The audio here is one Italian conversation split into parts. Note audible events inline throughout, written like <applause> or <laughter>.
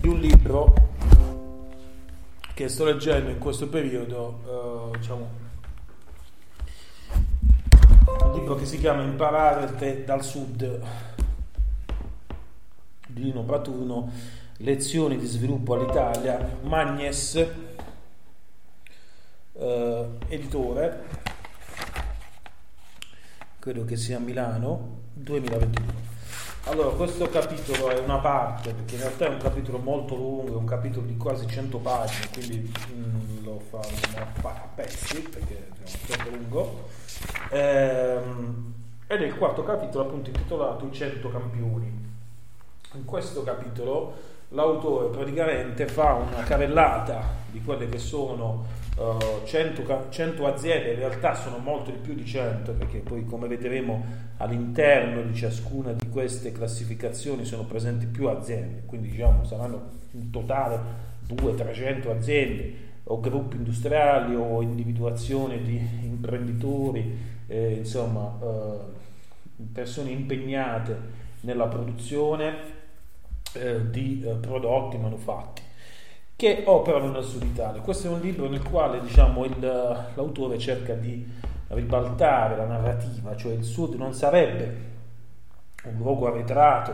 di un libro che sto leggendo in questo periodo, eh, diciamo, un libro che si chiama Imparare dal Sud di Lino Patuno, Lezioni di sviluppo all'Italia, Magnes, eh, editore, credo che sia a Milano, 2021. Allora, questo capitolo è una parte, perché in realtà è un capitolo molto lungo, è un capitolo di quasi 100 pagine, quindi mm, lo faremo a pezzi, perché è troppo lungo. Ehm, ed è il quarto capitolo appunto intitolato I 100 campioni. In questo capitolo l'autore praticamente fa una carellata di quelle che sono uh, 100, 100, aziende, in realtà sono molto di più di 100 perché poi come vedremo all'interno di ciascuna di queste classificazioni sono presenti più aziende, quindi diciamo saranno in totale 200-300 aziende o gruppi industriali o individuazione di imprenditori, eh, insomma eh, persone impegnate nella produzione eh, di eh, prodotti manufatti che operano nel sud Italia. Questo è un libro nel quale diciamo, il, l'autore cerca di ribaltare la narrativa, cioè il sud non sarebbe un luogo arretrato,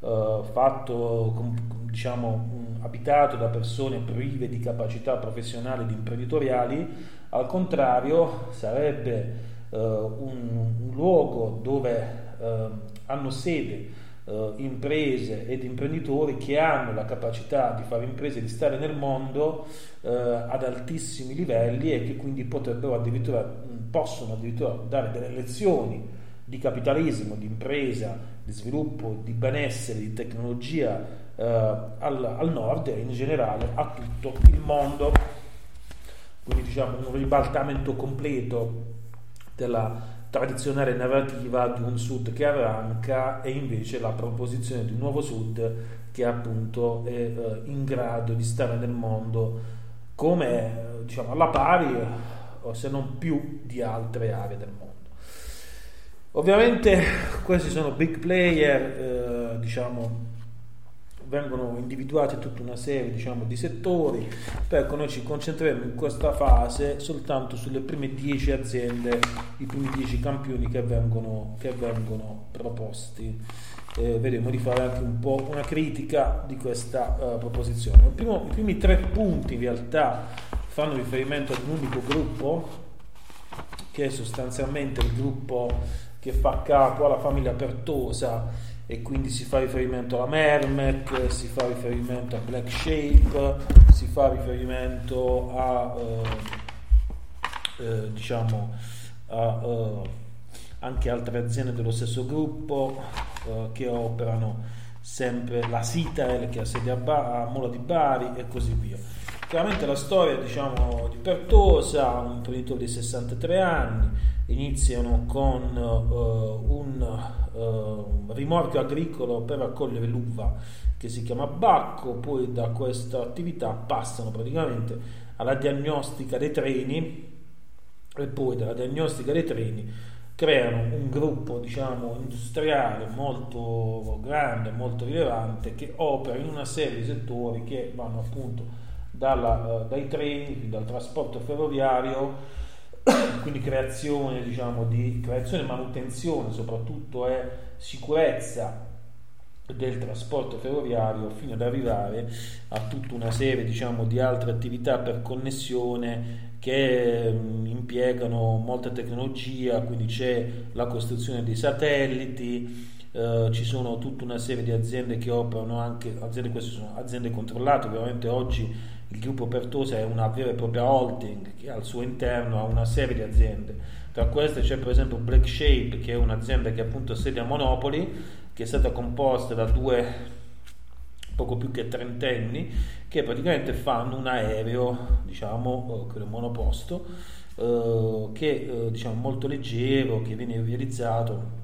eh, fatto, diciamo, abitato da persone prive di capacità professionali ed imprenditoriali, al contrario sarebbe eh, un, un, luogo dove eh, hanno sede eh, imprese ed imprenditori che hanno la capacità di fare imprese, di stare nel mondo eh, ad altissimi livelli e che quindi potrebbero addirittura, possono addirittura dare delle lezioni di capitalismo, di impresa, di sviluppo, di benessere, di tecnologia eh, al, al nord e in generale a tutto il mondo. Quindi diciamo un ribaltamento completo della tradizionale narrativa di un sud che arranca e invece la proposizione di un nuovo sud che appunto è eh, in grado di stare nel mondo come diciamo alla pari o se non più di altre aree del mondo. Ovviamente questi sono big player, eh, diciamo vengono individuate tutta una serie diciamo, di settori, ecco noi ci concentreremo in questa fase soltanto sulle prime 10 aziende, i primi 10 campioni che vengono, che vengono proposti. Eh, vedremo di fare anche un po' una critica di questa uh, proposizione. Primo, I primi tre punti in realtà fanno riferimento ad un unico gruppo che è sostanzialmente il gruppo che fa capo alla famiglia Pertosa e quindi si fa riferimento alla Mermec, si fa riferimento a Black Shape, si fa riferimento a eh, eh, diciamo a, eh, anche altre aziende dello stesso gruppo eh, che operano sempre la Citael che ha sede a, ba- a Mola di Bari e così via. Chiaramente la storia diciamo, di Pertosa, un imprenditore di 63 anni, iniziano con uh, rimorchio agricolo per raccogliere l'uva che si chiama Bacco, poi da questa attività passano praticamente alla diagnostica dei treni e poi dalla diagnostica dei treni creano un gruppo diciamo industriale molto grande, molto rilevante che opera in una serie di settori che vanno appunto dalla, uh, dai treni, dal trasporto ferroviario, quindi creazione, diciamo, di creazione e manutenzione, soprattutto è sicurezza del trasporto ferroviario fino ad arrivare a tutta una serie diciamo, di altre attività per connessione che mh, impiegano molta tecnologia, quindi c'è la costruzione dei satelliti, eh, ci sono tutta una serie di aziende che operano anche, aziende, queste sono aziende controllate, ovviamente oggi il gruppo Pertosa è una vera e propria holding che al suo interno ha una serie di aziende. Tra queste c'è per esempio Black Shape, che è un'azienda che appunto sede a Monopoli, che è stata composta da due poco più che trentenni, che praticamente fanno un aereo, diciamo, eh, quello monoposto, eh, che è eh, diciamo molto leggero, che viene realizzato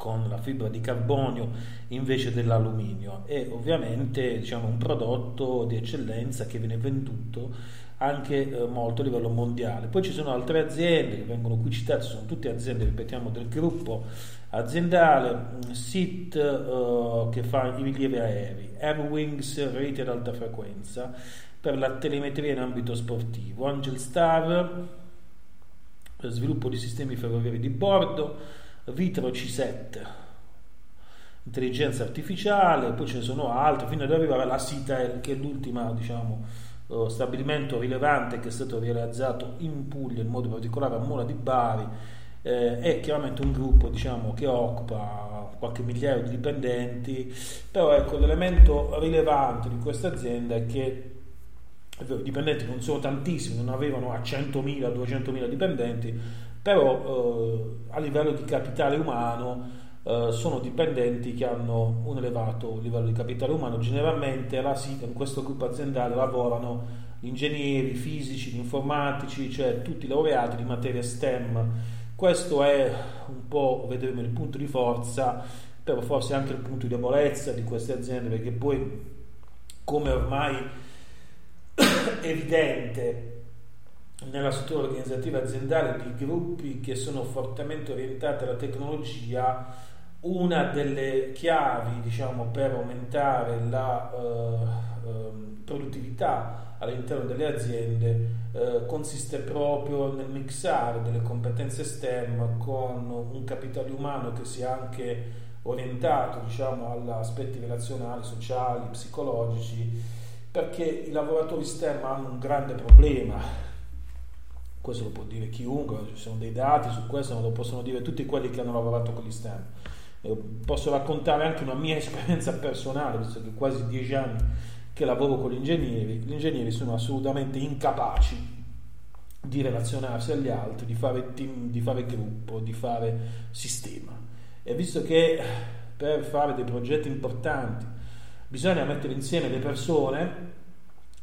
con la fibra di carbonio invece dell'alluminio e ovviamente diciamo un prodotto di eccellenza che viene venduto anche eh, molto a livello mondiale. Poi ci sono altre aziende che vengono qui citate, sono tutte aziende, ripetiamo, del gruppo aziendale, SIT eh, che fa i rilievi aerei, Airwings rete ad alta frequenza per la telemetria in ambito sportivo, Angel Star sviluppo di sistemi ferroviari di bordo, Vitro C7, intelligenza artificiale, poi ce ne sono altri, fino ad arrivare alla Citel, che è l'ultima, diciamo, eh, stabilimento rilevante che è stato realizzato in Puglia, in modo particolare a Mola di Bari, eh, è chiaramente un gruppo diciamo, che occupa qualche migliaio di dipendenti, però ecco, l'elemento rilevante di questa azienda è che i dipendenti non sono tantissimi, non avevano a 100.000, 200.000 dipendenti, però eh, a livello di capitale umano eh, sono dipendenti che hanno un elevato livello di capitale umano. Generalmente SICA, in questo gruppo aziendale, lavorano ingegneri, fisici, informatici, cioè tutti i laureati di materia STEM. Questo è un po', vedremo, il punto di forza, però forse anche il punto di debolezza di queste aziende, perché poi, come ormai <coughs> evidente, nella struttura organizzativa aziendale di gruppi che sono fortemente orientati alla tecnologia, una delle chiavi diciamo, per aumentare la uh, uh, produttività all'interno delle aziende uh, consiste proprio nel mixare delle competenze STEM con un capitale umano che sia anche orientato diciamo, agli aspetti relazionali, sociali, psicologici, perché i lavoratori STEM hanno un grande problema questo lo può dire chiunque, ci sono dei dati su questo, non lo possono dire tutti quelli che hanno lavorato con gli STEM. Io posso raccontare anche una mia <laughs> esperienza personale, visto che quasi dieci anni che lavoro con gli ingegneri, gli ingegneri sono assolutamente incapaci di relazionarsi agli altri, di fare team, di fare gruppo, di fare sistema. E visto che per fare dei progetti importanti bisogna mettere insieme le persone,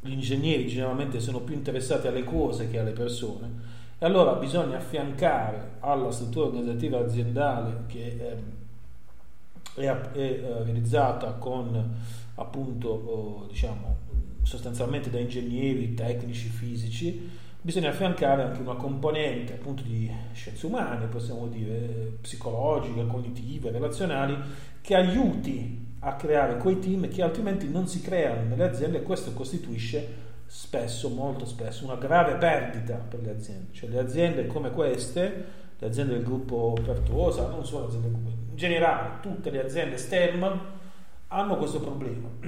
gli ingegneri generalmente sono più interessati alle cose che alle persone e allora bisogna affiancare alla struttura organizzativa aziendale che è, è, è eh, realizzata con appunto oh, diciamo sostanzialmente da ingegneri tecnici fisici bisogna affiancare anche una componente appunto di scienze umane possiamo dire psicologiche cognitive relazionali che aiuti a creare quei team che altrimenti non si creano nelle aziende e questo costituisce spesso, molto spesso, una grave perdita per le aziende. Cioè le aziende come queste, le aziende del gruppo Pertuosa, non solo aziende del gruppo, in generale tutte le aziende STEM hanno questo problema <clears throat>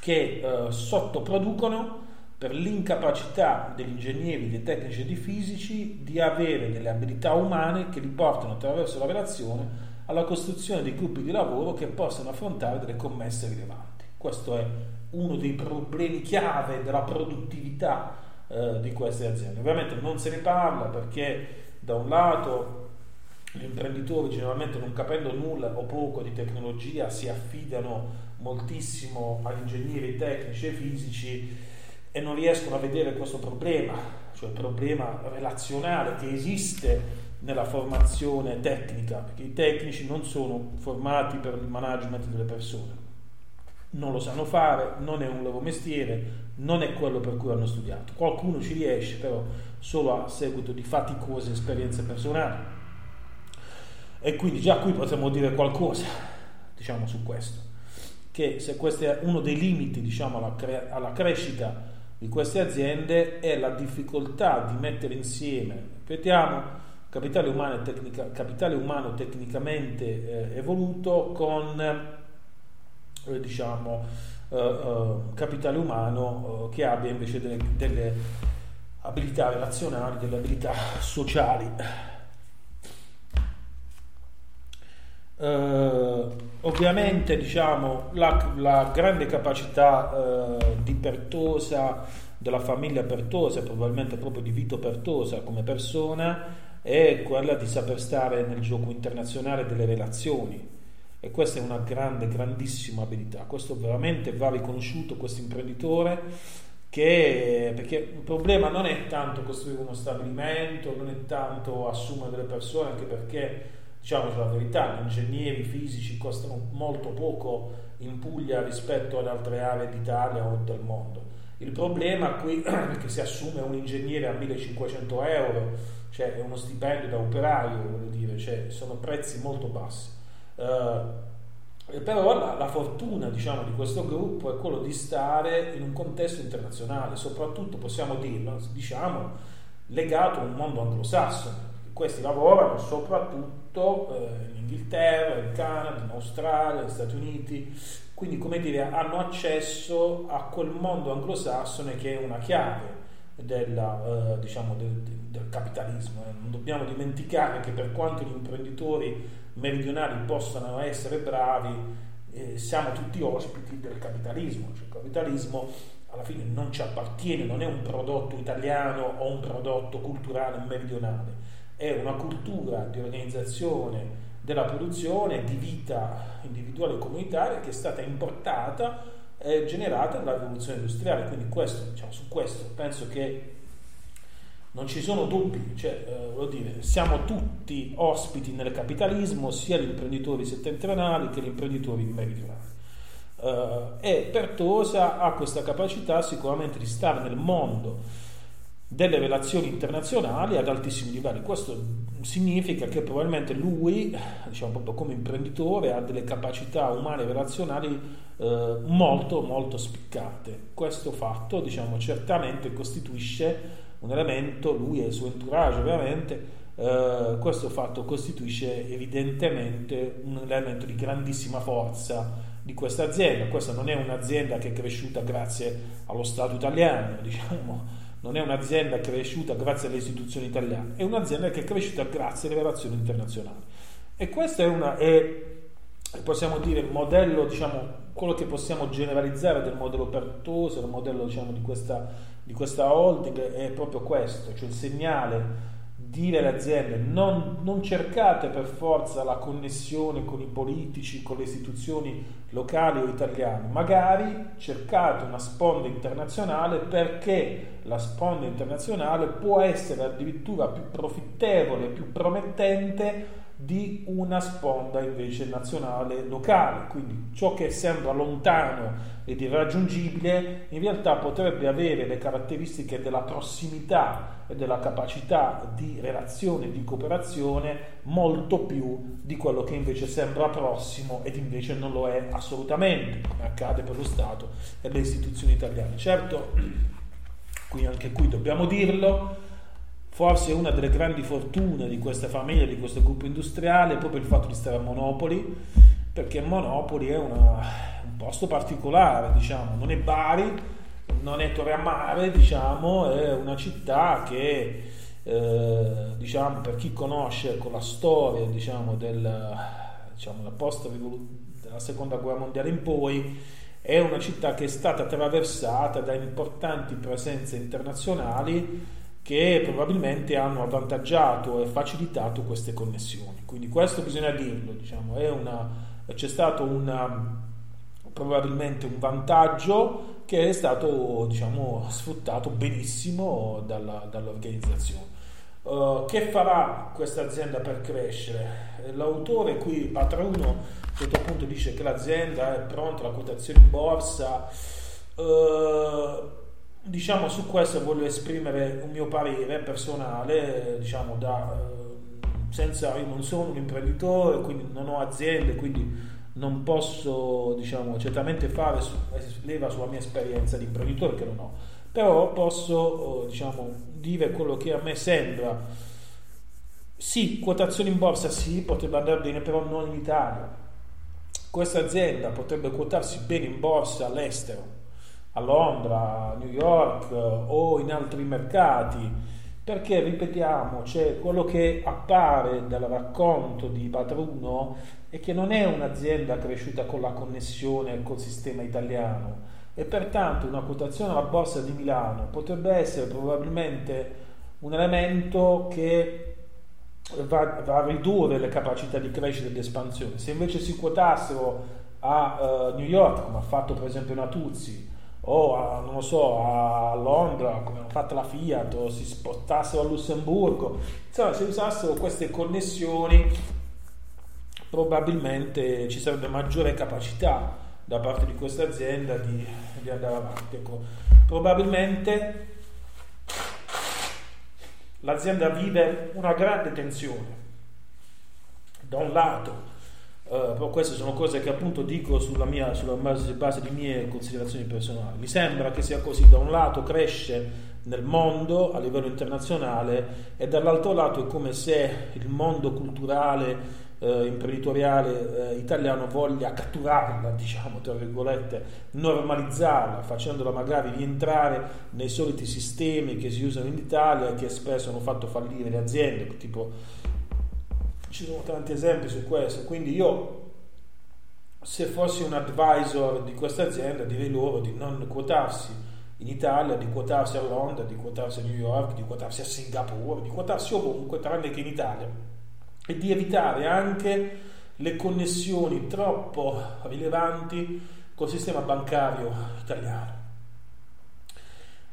che eh, sottoproducono per l'incapacità degli ingegneri, dei tecnici e dei fisici di avere delle abilità umane che li portano attraverso la relazione alla costruzione di gruppi di lavoro che possano affrontare delle commesse rilevanti. Questo è uno dei problemi chiave della produttività eh, di queste aziende. Ovviamente non se ne parla perché da un lato gli imprenditori generalmente non capendo nulla o poco di tecnologia si affidano moltissimo agli ingegneri tecnici e fisici e non riescono a vedere questo problema, cioè il problema relazionale che esiste nella formazione tecnica, perché i tecnici non sono formati per il management delle persone, non lo sanno fare, non è un loro mestiere, non è quello per cui hanno studiato. Qualcuno ci riesce però solo a seguito di faticose esperienze personali. E quindi già qui potremmo dire qualcosa, diciamo, su questo, che se questo è uno dei limiti, diciamo, alla, cre- alla crescita di queste aziende è la difficoltà di mettere insieme, ripetiamo, capitale umano, tecnica, capitale umano tecnicamente eh, evoluto con eh, diciamo, eh, eh capitale umano eh, che abbia invece delle, delle abilità relazionali, delle abilità sociali. Uh, ovviamente diciamo, la, la, grande capacità di Pertosa, della famiglia Pertosa, probabilmente proprio di Vito Pertosa come persona, è quella di saper stare nel gioco internazionale delle relazioni e questa è una grande, grandissima abilità. Questo veramente va riconosciuto, questo imprenditore, che, perché il problema non è tanto costruire uno stabilimento, non è tanto assumere delle persone, anche perché diciamoci la verità, gli ingegneri fisici costano molto poco in Puglia rispetto ad altre aree d'Italia o del mondo. Il problema qui <clears throat> è che si assume un ingegnere a 1500 euro, cioè è uno stipendio da operaio, voglio dire, cioè sono prezzi molto bassi. Uh, però la, la, fortuna diciamo, di questo gruppo è quello di stare in un contesto internazionale, soprattutto possiamo dirlo, diciamo, legato a un mondo anglosassone. Questi lavorano soprattutto soprattutto eh, in Inghilterra, in Canada, in Australia, negli Stati Uniti, quindi come dire hanno accesso a quel mondo anglosassone che è una chiave della, eh, diciamo, del, del, capitalismo. Eh. Non dobbiamo dimenticare che per quanto gli imprenditori meridionali possano essere bravi, eh, siamo tutti ospiti del capitalismo, cioè il capitalismo alla fine non ci appartiene, non è un prodotto italiano o un prodotto culturale meridionale è una cultura di organizzazione della produzione, di vita individuale e comunitaria che è stata importata e generata dalla rivoluzione industriale. Quindi questo, diciamo, su questo penso che non ci sono dubbi, cioè, eh, dire, siamo tutti ospiti nel capitalismo, sia gli imprenditori settentrionali che gli imprenditori meridionali. Uh, e Pertosa ha questa capacità sicuramente di stare nel mondo delle relazioni internazionali ad altissimi livelli. Questo significa che probabilmente lui, diciamo proprio come imprenditore, ha delle capacità umane e relazionali eh, molto molto spiccate. Questo fatto, diciamo, certamente costituisce un elemento, lui e il suo entourage ovviamente, eh, questo fatto costituisce evidentemente un elemento di grandissima forza di questa azienda. Questa non è un'azienda che è cresciuta grazie allo Stato italiano, <laughs> diciamo, non è un'azienda cresciuta grazie alle istituzioni italiane, è un'azienda che è cresciuta grazie alle relazioni internazionali. E questo è, una, è possiamo dire, il modello, diciamo, quello che possiamo generalizzare del modello Pertosa, il modello diciamo, di, questa, di questa holding è proprio questo, cioè il segnale dire alle aziende non, non, cercate per forza la connessione con i politici, con le istituzioni locali o italiane, magari cercate una sponda internazionale perché la sponda internazionale può essere addirittura più profittevole, più promettente di una sponda invece nazionale locale. Quindi ciò che sembra lontano ed irraggiungibile in realtà potrebbe avere le caratteristiche della prossimità e della capacità di relazione, di cooperazione molto più di quello che invece sembra prossimo ed invece non lo è assolutamente, come accade per lo Stato e le istituzioni italiane. Certo, qui anche qui dobbiamo dirlo, Forse una delle grandi fortune di questa famiglia, di questo gruppo industriale, è proprio il fatto di stare a Monopoli, perché Monopoli è una, un posto particolare, diciamo, non è Bari, non è Torre a Mare, diciamo, è una città che, eh, diciamo, per chi conosce con la storia, diciamo, del, diciamo, la della seconda guerra mondiale in poi, è una città che è stata attraversata da importanti presenze internazionali che probabilmente hanno avvantaggiato e facilitato queste connessioni. Quindi questo bisogna dirlo, diciamo, una, c'è stato una, probabilmente un vantaggio che è stato diciamo, sfruttato benissimo dalla, dall'organizzazione. Uh, che farà questa azienda per crescere? L'autore qui, Patruno, a certo punto dice che l'azienda è pronta alla quotazione in borsa. Uh, diciamo su questo voglio esprimere un mio parere personale, diciamo da, uh, senza, io non sono un imprenditore, quindi non ho aziende, quindi non posso diciamo, certamente fare leva sulla mia esperienza di imprenditore che non ho, però posso oh, diciamo, dire quello che a me sembra. Sì, quotazione in borsa sì, potrebbe andare bene, però non in Italia. Questa azienda potrebbe quotarsi bene in borsa all'estero, a Londra, a New York o in altri mercati perché ripetiamo, cioè quello che appare dal racconto di Patruno è che non è un'azienda cresciuta con la connessione col sistema italiano e pertanto una quotazione alla borsa di Milano potrebbe essere probabilmente un elemento che va, va a ridurre le capacità di crescita e di espansione. Se invece si quotassero a uh, New York, come ha fatto per esempio Natuzzi, o a, non lo so, a Londra come hanno fatto la Fiat o si spostassero a Lussemburgo. Insomma se usassero queste connessioni probabilmente ci sarebbe maggiore capacità da parte di questa azienda di, di andare avanti. Ecco, probabilmente l'azienda vive una grande tensione. Da un lato Uh, però queste sono cose che appunto dico sulla, mia, sulla base, base, di mie considerazioni personali. Mi sembra che sia così, da un lato cresce nel mondo a livello internazionale e dall'altro lato è come se il mondo culturale eh, imprenditoriale eh, italiano voglia catturarla, diciamo tra virgolette, normalizzarla, facendola magari rientrare nei soliti sistemi che si usano in Italia e che spesso hanno fatto fallire le aziende, tipo ci sono tanti esempi su questo, quindi io se fossi un advisor di questa azienda direi loro di non quotarsi in Italia, di quotarsi a Londra, di quotarsi a New York, di quotarsi a Singapore, di quotarsi ovunque tranne che in Italia e di evitare anche le connessioni troppo rilevanti col sistema bancario italiano.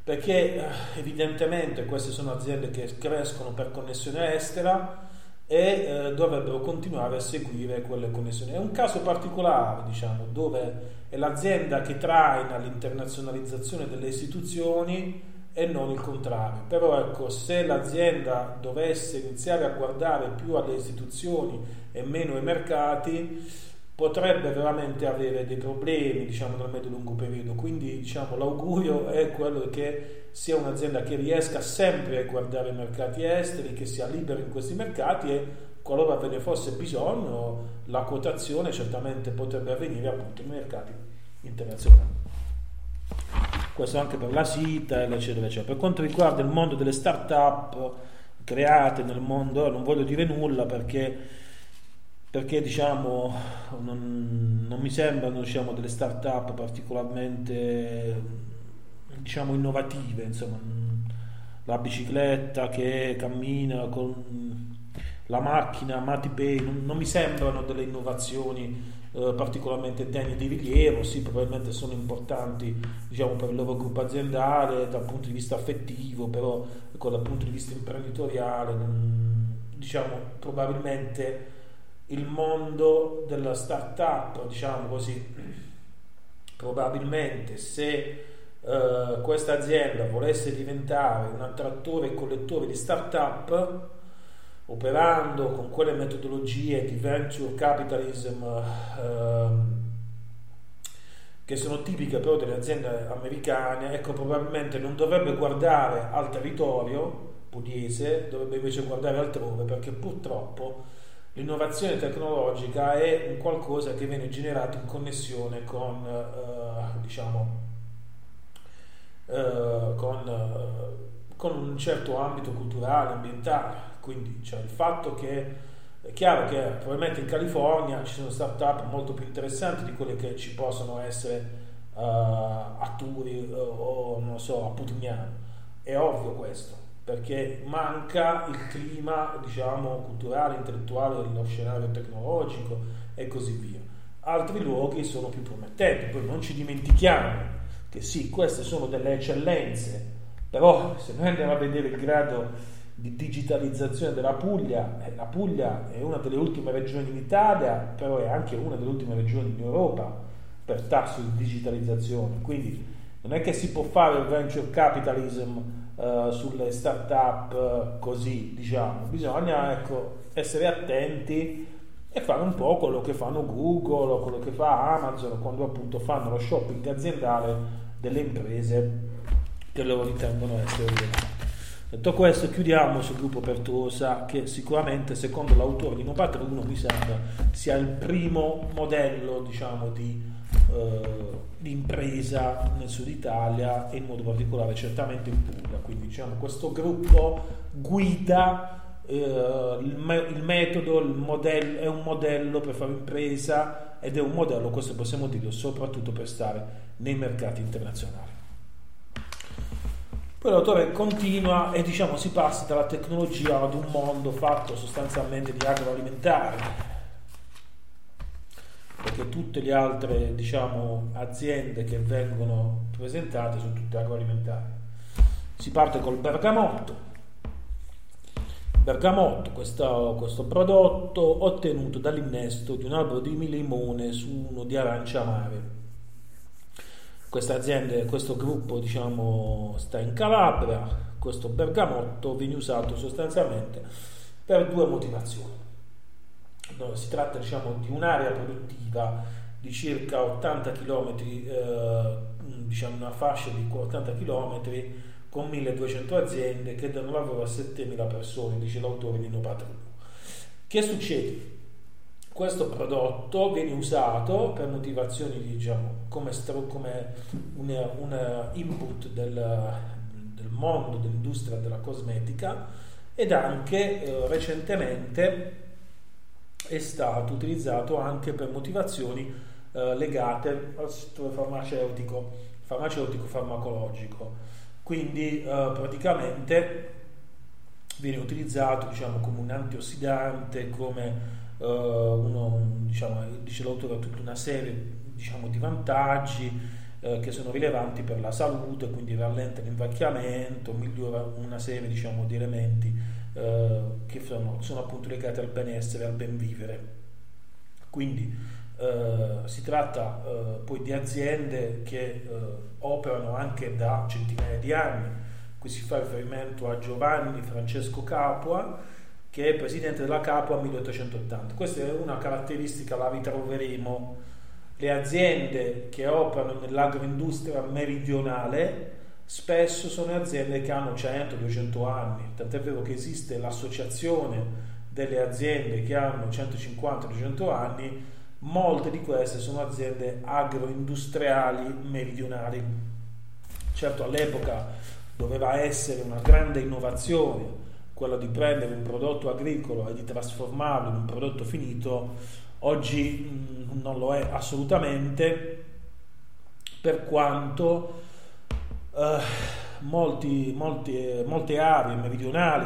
Perché eh, evidentemente queste sono aziende che crescono per connessione estera e eh, dovrebbero continuare a seguire quelle connessioni. È un caso particolare, diciamo, dove è l'azienda che traina l'internazionalizzazione delle istituzioni e non il contrario. Però ecco, se l'azienda dovesse iniziare a guardare più alle istituzioni e meno ai mercati, potrebbe veramente avere dei problemi, diciamo, nel medio-lungo periodo. Quindi, diciamo, l'augurio è quello che sia un'azienda che riesca sempre a guardare i mercati esteri, che sia libera in questi mercati e qualora ve ne fosse bisogno, la quotazione certamente potrebbe avvenire appunto nei mercati internazionali. Questo anche per la SITA, eccetera, eccetera. Per quanto riguarda il mondo delle start-up create nel mondo, non voglio dire nulla perché, perché diciamo, non, non mi sembrano diciamo, delle start-up particolarmente diciamo innovative, insomma, la bicicletta che cammina con la macchina, Matipay, non, non mi sembrano delle innovazioni eh, particolarmente degne di rilievo, sì, probabilmente sono importanti diciamo, per il loro gruppo aziendale dal punto di vista affettivo, però ecco, dal punto di vista imprenditoriale, non, diciamo, probabilmente il mondo della start-up, diciamo così, <clears throat> probabilmente se eh, questa azienda volesse diventare un attrattore e collettore di start-up, operando con quelle metodologie di venture capitalism eh, che sono tipiche però delle aziende americane, ecco probabilmente non dovrebbe guardare al territorio pugliese, dovrebbe invece guardare altrove perché purtroppo l'innovazione tecnologica è un qualcosa che viene generato in connessione con eh, diciamo eh, con, eh, con, un certo ambito culturale, ambientale. Quindi cioè, il fatto che è chiaro che probabilmente in California ci sono start-up molto più interessanti di quelle che ci possono essere uh, a Turi uh, o non so, a Putignano. È ovvio questo. Perché manca il clima diciamo, culturale, intellettuale dello scenario tecnologico e così via. Altri luoghi sono più promettenti, poi non ci dimentichiamo che sì, queste sono delle eccellenze, però se noi andiamo a vedere il grado di digitalizzazione della Puglia, eh, la Puglia è una delle ultime regioni in Italia, però è anche una delle ultime regioni in Europa per tasso di digitalizzazione, quindi non è che si può fare il venture capitalism uh, sulle start-up così, diciamo, bisogna ecco, essere attenti e fare un po' quello che fanno Google o quello che fa Amazon quando appunto fanno lo shopping aziendale delle imprese che loro ritengono essere rilevanti. Detto questo, chiudiamo sul gruppo Pertosa, che sicuramente, secondo l'autore di No Patruno, mi sembra sia il primo modello diciamo, di, eh, di, impresa nel sud Italia e in modo particolare certamente in Puglia. Quindi diciamo, questo gruppo guida eh, il, me- il, metodo, il modello, è un modello per fare impresa ed è un modello, questo possiamo dirlo, soprattutto per stare nei mercati internazionali. Poi l'autore continua e diciamo si passa dalla tecnologia ad un mondo fatto sostanzialmente di agroalimentare, perché tutte le altre diciamo, aziende che vengono presentate sono tutte agroalimentari. Si parte col bergamotto. Bergamotto, questo, questo prodotto ottenuto dall'innesto di un albero di limone su uno di arancia amare questa azienda, questo gruppo diciamo, sta in Calabria, questo bergamotto viene usato sostanzialmente per due motivazioni. Si tratta diciamo, di un'area produttiva di circa 80 km, eh, diciamo una fascia di 80 km con 1200 aziende che danno lavoro a 7000 persone, dice l'autore di No Patrimonio. Che succede? questo prodotto viene usato per motivazioni diciamo come, come un, un, input del, del, mondo dell'industria della cosmetica ed anche eh, recentemente è stato utilizzato anche per motivazioni eh, legate al settore farmaceutico farmaceutico farmacologico. Quindi eh, praticamente viene utilizzato diciamo come un antiossidante come uh, uno, diciamo, dice l'autore, tutta una serie diciamo, di vantaggi uh, che sono rilevanti per la salute, quindi rallenta l'invecchiamento, migliora una serie diciamo, di elementi uh, che sono, sono, appunto legati al benessere, al ben vivere. Quindi si tratta poi di aziende che operano anche da centinaia di anni, qui si fa riferimento a Giovanni Francesco Capua, che è presidente della Capua 1880. Questa è una caratteristica, la ritroveremo. Le aziende che operano nell'agroindustria meridionale spesso sono aziende che hanno 100-200 anni, tant'è vero che esiste l'associazione delle aziende che hanno 150-200 anni, molte di queste sono aziende agroindustriali meridionali. Certo all'epoca doveva essere una grande innovazione quello di prendere un prodotto agricolo e di trasformarlo in un prodotto finito, oggi mm, non lo è assolutamente, per quanto eh, molti, molti, molte aree meridionali,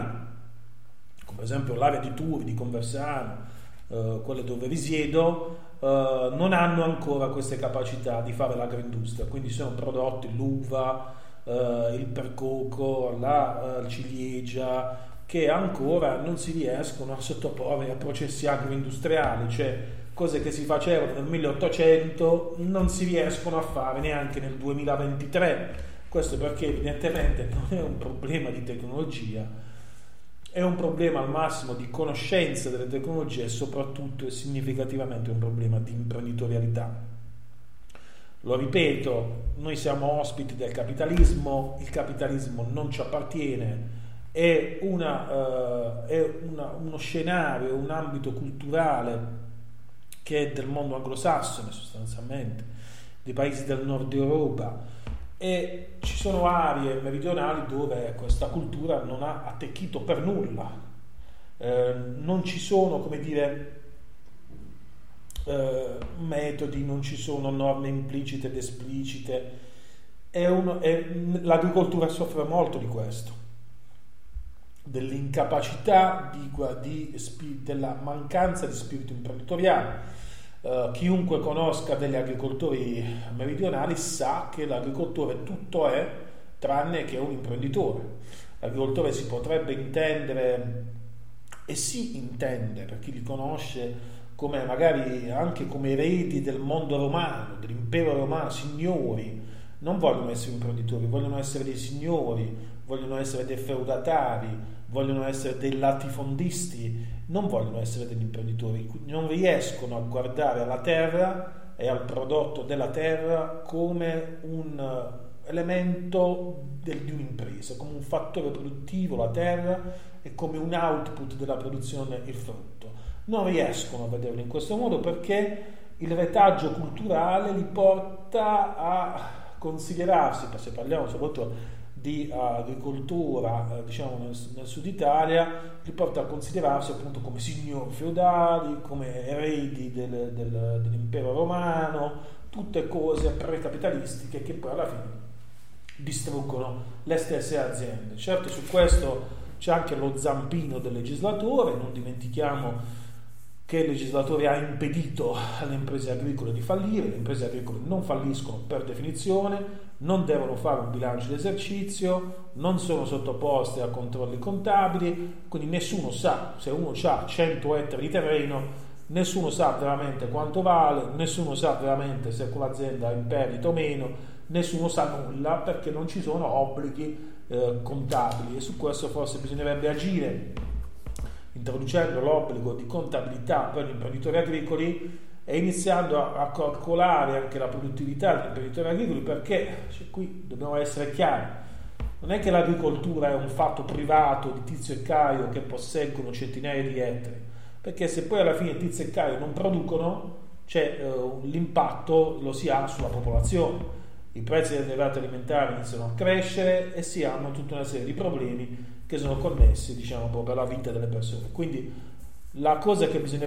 come per esempio l'area di Turi, di Conversano, eh, quelle dove risiedo, eh, non hanno ancora queste capacità di fare l'agroindustria, quindi sono prodotti l'uva, eh, il percoco, la eh, ciliegia, che ancora non si riescono a sottoporre a processi agroindustriali, cioè cose che si facevano nel 1800 non si riescono a fare neanche nel 2023. Questo perché evidentemente non è un problema di tecnologia, è un problema al massimo di conoscenza delle tecnologie e soprattutto e significativamente un problema di imprenditorialità. Lo ripeto, noi siamo ospiti del capitalismo, il capitalismo non ci appartiene, è, una, uh, è una, uno scenario, un ambito culturale che è del mondo anglosassone sostanzialmente, dei paesi del nord Europa e ci sono aree meridionali dove questa cultura non ha attecchito per nulla, eh, non ci sono, come dire, eh, metodi, non ci sono norme implicite ed esplicite, è uno, è, l'agricoltura soffre molto di questo dell'incapacità, di, di, della mancanza di spirito imprenditoriale. Uh, chiunque conosca degli agricoltori meridionali sa che l'agricoltore tutto è tranne che un imprenditore. L'agricoltore si potrebbe intendere e si intende per chi li conosce come magari anche come eredi del mondo romano, dell'impero romano, signori, non vogliono essere imprenditori, vogliono essere dei signori, vogliono essere dei feudatari, vogliono essere dei latifondisti, non vogliono essere degli imprenditori, non riescono a guardare alla terra e al prodotto della terra come un eh, elemento del, di un'impresa, come un fattore produttivo, la terra, e come un output della produzione il frutto. Non riescono a vederlo in questo modo perché il retaggio culturale li porta a considerarsi, se parliamo soprattutto di uh, agricoltura uh, diciamo nel, nel, sud Italia li porta a considerarsi appunto come signori feudali, come eredi del, del, dell'impero romano, tutte cose precapitalistiche che poi alla fine distruggono le stesse aziende. Certo su questo c'è anche lo zampino del legislatore, non dimentichiamo che il legislatore ha impedito alle imprese agricole di fallire, le imprese agricole non falliscono per definizione, non devono fare un bilancio d'esercizio, non sono sottoposte a controlli contabili, quindi nessuno sa se uno ha 100 ettari di terreno, nessuno sa veramente quanto vale, nessuno sa veramente se quell'azienda è in perdita o meno, nessuno sa nulla perché non ci sono obblighi eh, contabili. E su questo forse bisognerebbe agire introducendo l'obbligo di contabilità per gli imprenditori agricoli e iniziando a, a calcolare anche la produttività degli imprenditori agricoli perché cioè, qui dobbiamo essere chiari. Non è che l'agricoltura è un fatto privato di Tizio e Caio che posseggono centinaia di ettari, perché se poi alla fine Tizio e Caio non producono, cioè, eh, l'impatto lo si ha sulla popolazione. I prezzi dei derivati alimentari iniziano a crescere e si hanno tutta una serie di problemi che sono connessi, diciamo, proprio alla vita delle persone. Quindi la cosa che bisogna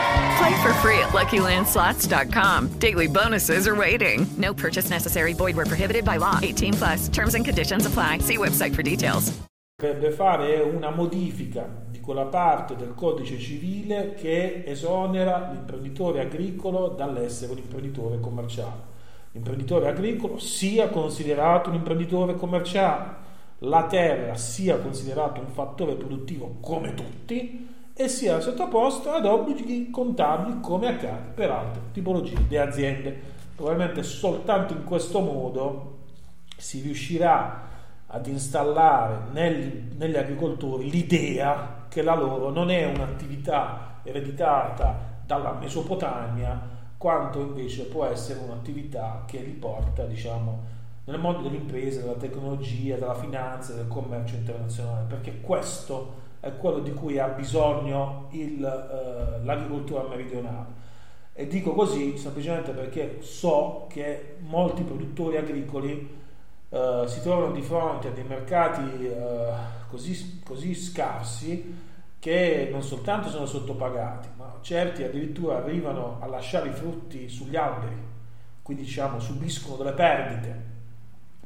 Play for free at LuckyLandSlots.com. Daily bonuses are waiting. No purchase necessary. Void where prohibited by law. 18 plus. Terms and conditions apply. See website for details. Per fare una modifica di quella parte del codice civile che esonera l'imprenditore agricolo dall'essere un imprenditore commerciale. L'imprenditore agricolo sia considerato un imprenditore commerciale, la terra sia considerato un fattore produttivo come tutti e sia sottoposto ad obblighi contabili come accade per altre tipologie di aziende. Probabilmente soltanto in questo modo si riuscirà ad installare negli, negli agricoltori l'idea che la loro non è un'attività ereditata dalla Mesopotamia, quanto invece può essere un'attività che li porta, diciamo, nel mondo dell'impresa, della tecnologia, della finanza, del commercio internazionale, perché questo è quello di cui ha bisogno il, eh, l'agricoltura meridionale. E dico così semplicemente perché so che molti produttori agricoli eh, si trovano di fronte a dei mercati eh, così, così, scarsi che non soltanto sono sottopagati, ma certi addirittura arrivano a lasciare i frutti sugli alberi, quindi diciamo subiscono delle perdite,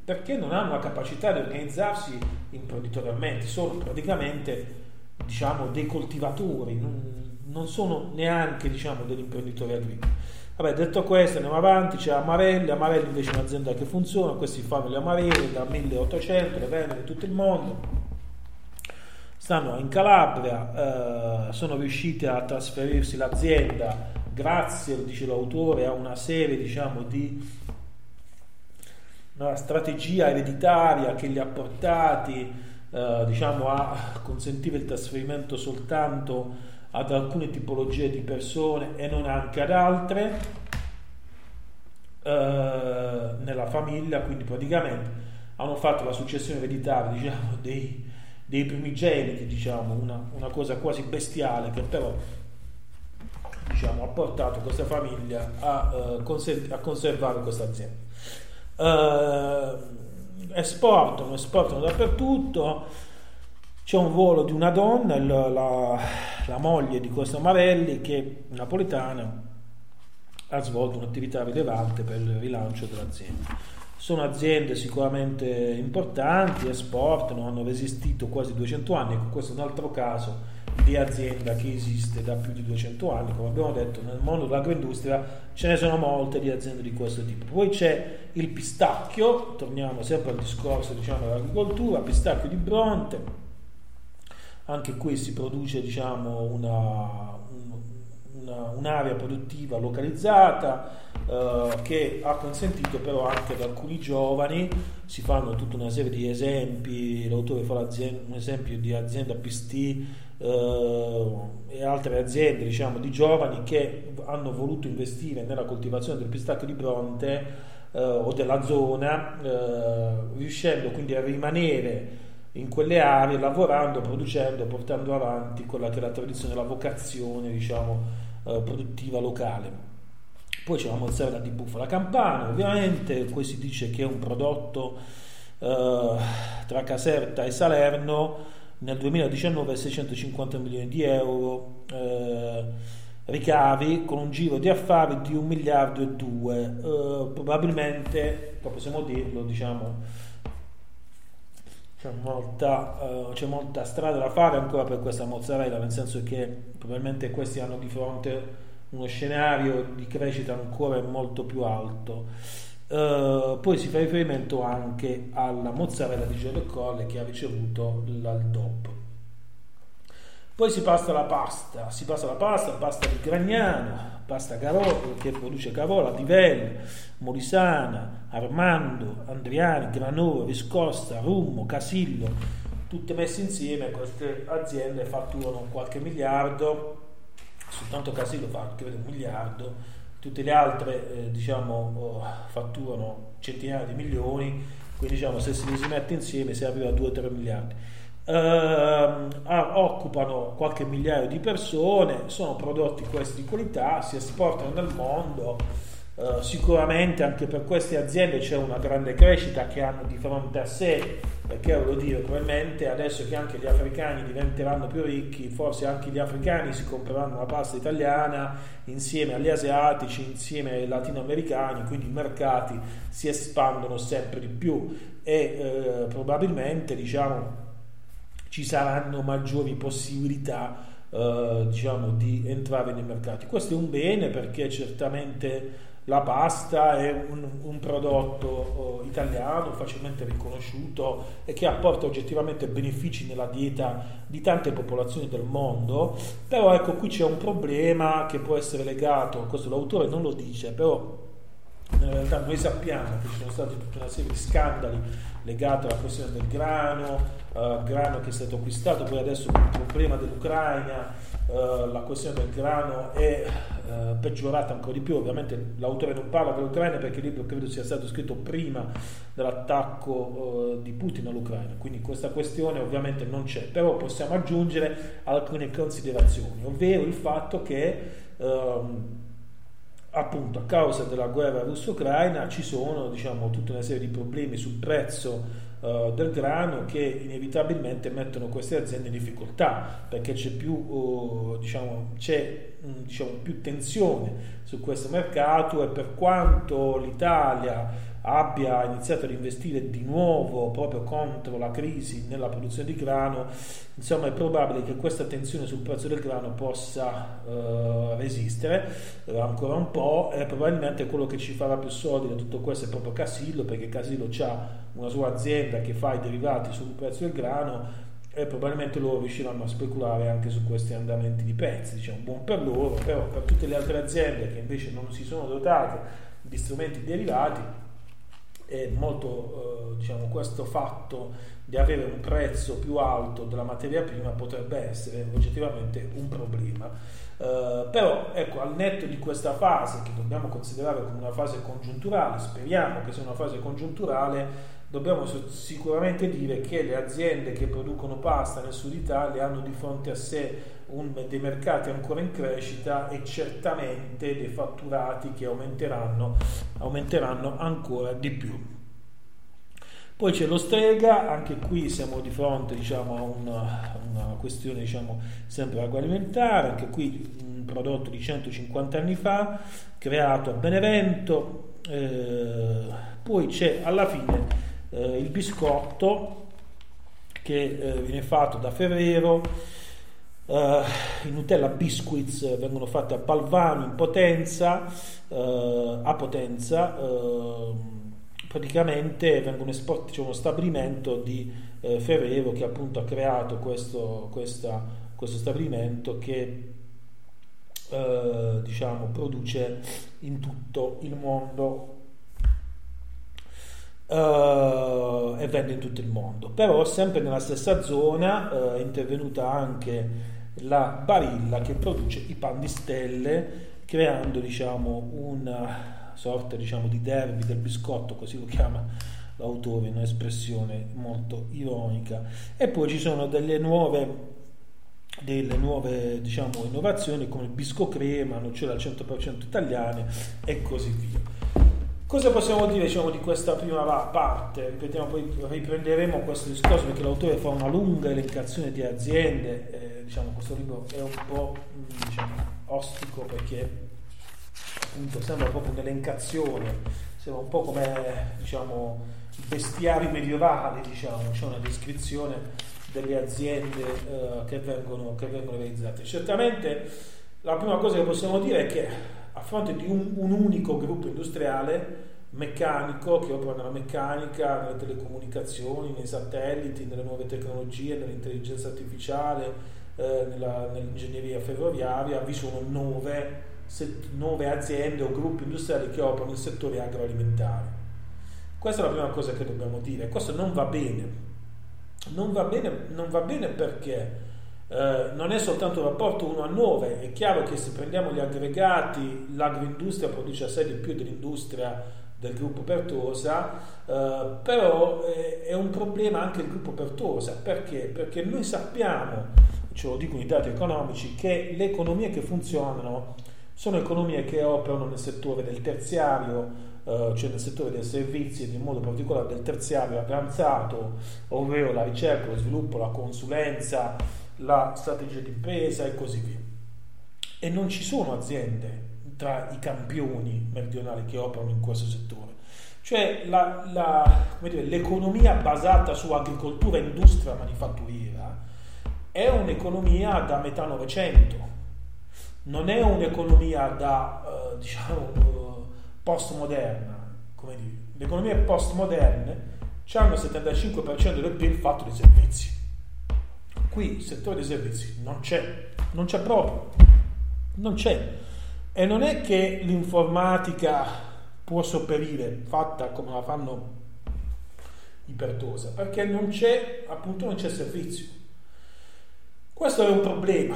perché non hanno la capacità di organizzarsi imprenditorialmente, sono praticamente diciamo, dei coltivatori, non, non sono neanche diciamo, degli imprenditori agricoli. Vabbè, detto questo, andiamo avanti, c'è Amarelli, Amarelli invece è un'azienda che funziona, questi fanno le amarelle da 1800, le vendono in tutto il mondo, stanno in Calabria, eh, sono riusciti a trasferirsi l'azienda grazie, dice l'autore, a una serie diciamo, di una strategia ereditaria che li ha portati eh, diciamo, a consentire il trasferimento soltanto ad alcune tipologie di persone e non anche ad altre eh, nella famiglia, quindi praticamente hanno fatto la successione ereditaria diciamo, <laughs> dei, dei primigeniti, diciamo, una, una, cosa quasi bestiale che però diciamo, ha portato questa famiglia a, uh, consent- a conservare questa azienda. Uh, esportano, esportano dappertutto c'è un volo di una donna, la, la, la moglie di questo Marelli, che napoletana ha svolto un'attività rilevante per il rilancio dell'azienda. Sono aziende sicuramente importanti, esportano, hanno resistito quasi 200 anni, ecco questo è un altro caso di azienda che esiste da più di 200 anni, come abbiamo detto nel mondo dell'agroindustria ce ne sono molte di aziende di questo tipo. Poi c'è il pistacchio, torniamo sempre al discorso diciamo, dell'agricoltura, pistacchio di Bronte, anche qui si produce diciamo, una, una, un'area produttiva localizzata eh, che ha consentito però anche ad alcuni giovani, si fanno tutta una serie di esempi, l'autore fa un esempio di azienda PST e altre aziende diciamo, di giovani che hanno voluto investire nella coltivazione del pistacchio di Bronte eh, o della zona, eh, riuscendo quindi a rimanere in quelle aree lavorando, producendo, portando avanti quella che è la tradizione, la vocazione diciamo, eh, produttiva locale. Poi c'è la mozzarella di bufala campana, ovviamente, qui si dice che è un prodotto eh, tra Caserta e Salerno, nel 2019 650 milioni di euro eh, ricavi con un giro di affari di un miliardo e due, eh, probabilmente, possiamo dirlo, diciamo, c'è molta, uh, c'è molta, strada da fare ancora per questa mozzarella, nel senso che probabilmente questi hanno di fronte uno scenario di crescita ancora molto più alto. Uh, poi si fa riferimento anche alla mozzarella di Gioia Colle che ha ricevuto il DOP. Poi si passa alla pasta, si passa alla pasta, pasta di Gragnano, pasta Carola, che produce Carola, Divelle, Morisana, Armando, Andriani, Granova, Viscosta, Rummo, Casillo, tutte messe insieme queste aziende fatturano qualche miliardo, soltanto Casillo fa credo un miliardo, tutte le altre eh, diciamo oh, fatturano centinaia di milioni, quindi diciamo se si mette insieme si arriva a 2-3 miliardi eh, occupano qualche migliaio di persone, sono prodotti questi di qualità, si esportano nel mondo. Uh, sicuramente anche per queste aziende c'è una grande crescita che hanno di fronte a sé, perché voglio dire, probabilmente adesso che anche gli africani diventeranno più ricchi, forse anche gli africani si compreranno la pasta italiana insieme agli asiatici, insieme ai latinoamericani, quindi i mercati si espandono sempre di più e uh, probabilmente diciamo ci saranno maggiori possibilità eh, diciamo, di entrare nei mercati. Questo è un bene perché certamente la pasta è un, un prodotto uh, italiano facilmente riconosciuto e che apporta oggettivamente benefici nella dieta di tante popolazioni del mondo, però ecco qui c'è un problema che può essere legato, questo l'autore non lo dice, però in realtà noi sappiamo che ci sono stati tutta una serie di scandali legati alla questione del grano, uh, grano che è stato acquistato, poi adesso il problema dell'Ucraina uh, la questione del grano è uh, peggiorata ancora di più, ovviamente l'autore non parla dell'Ucraina perché il libro credo sia stato scritto prima dell'attacco di Putin all'Ucraina, quindi questa questione ovviamente non c'è, però possiamo aggiungere alcune considerazioni, ovvero il fatto che um, appunto a causa della guerra russo-ucraina ci sono diciamo, tutta una serie di problemi sul prezzo uh, del grano che inevitabilmente mettono queste aziende in difficoltà perché c'è più, uh, diciamo, c'è, um, diciamo, più tensione su questo mercato e per quanto l'Italia abbia iniziato ad investire di nuovo proprio contro la crisi nella produzione di grano, insomma è probabile che questa tensione sul prezzo del grano possa eh, resistere eh, ancora un po' e probabilmente quello che ci farà più soldi da tutto questo è proprio Casillo perché Casillo ha una sua azienda che fa i derivati sul prezzo del grano e probabilmente loro riusciranno a speculare anche su questi andamenti di prezzi, diciamo buon per loro, però per tutte le altre aziende che invece non si sono dotate di strumenti derivati è molto eh, diciamo questo fatto di avere un prezzo più alto della materia prima potrebbe essere oggettivamente un problema. Eh, però ecco al netto di questa fase che dobbiamo considerare come una fase congiunturale speriamo che sia una fase congiunturale dobbiamo sicuramente dire che le aziende che producono pasta nel sud Italia hanno di fronte a sé un, dei mercati ancora in crescita e certamente dei fatturati che aumenteranno, aumenteranno ancora di più. Poi c'è lo strega, anche qui siamo di fronte diciamo, a una, una questione diciamo, sempre agroalimentare, anche qui un prodotto di 150 anni fa, creato a Benevento, eh, poi c'è alla fine eh, il biscotto che eh, viene fatto da Ferrero, Uh, I Nutella Biscuits vengono fatti a Palvano in Potenza, uh, a Potenza, uh, praticamente vengono esposti, c'è uno stabilimento di Ferrero che appunto ha creato questo, questa, questo stabilimento che diciamo produce in tutto il mondo Uh, e vende in tutto il mondo. Però sempre nella stessa zona uh, è intervenuta anche la Barilla che produce i pan di stelle creando diciamo una sorta diciamo di derby del biscotto così lo chiama l'autore un'espressione molto ironica. E poi ci sono delle nuove delle nuove diciamo innovazioni come il bisco crema nocciole al 100% italiane e così via Cosa possiamo dire diciamo, di questa prima parte? Ripetiamo, poi riprenderemo questo discorso perché l'autore fa una lunga elencazione di aziende, eh, diciamo, questo libro è un po' diciamo, ostico perché appunto sembra proprio un'elencazione, sembra un po' come diciamo, bestiari medievali, diciamo, c'è una descrizione delle aziende eh, che, vengono, che vengono realizzate. Certamente la prima cosa che possiamo dire è che a fronte di un, un unico gruppo industriale meccanico che opera nella meccanica, nelle telecomunicazioni, nei satelliti, nelle nuove tecnologie, nell'intelligenza artificiale, eh, nella, nell'ingegneria ferroviaria, vi sono nove, set, nove, aziende o gruppi industriali che operano nel settore agroalimentare. Questa è la prima cosa che dobbiamo dire. Questo non va bene. Non va bene, non va bene perché eh, non è soltanto un rapporto 1 a 9, è chiaro che se prendiamo gli aggregati, l'agroindustria produce assai di più dell'industria del gruppo Pertosa, eh, però è, è, un problema anche il gruppo Pertosa, perché? Perché noi sappiamo, ce lo dicono i dati economici, che le economie che funzionano sono economie che operano nel settore del terziario, Uh, cioè nel settore dei servizi ed in modo particolare del terziario avanzato, ovvero la ricerca, lo sviluppo, la consulenza, la strategia di impresa e così via. E non ci sono aziende tra i campioni meridionali che operano in questo settore. Cioè la, la, dire, l'economia basata su agricoltura, industria, manifatturiera è un'economia da metà Novecento, non è un'economia da uh, diciamo uh, postmoderna, come dire. Le economie postmoderne hanno il 75% del PIL fatto di servizi Qui il settore dei servizi non c'è, non c'è proprio, non c'è. E non è che l'informatica può sopperire, fatta come la fanno i Pertosa, perché non c'è, appunto, non c'è servizio. Questo è un problema,